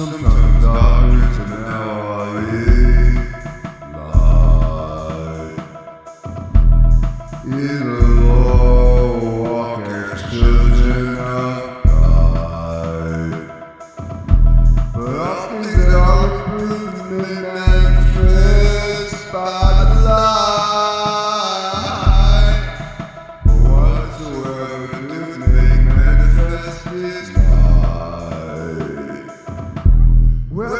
Sometimes darkness and I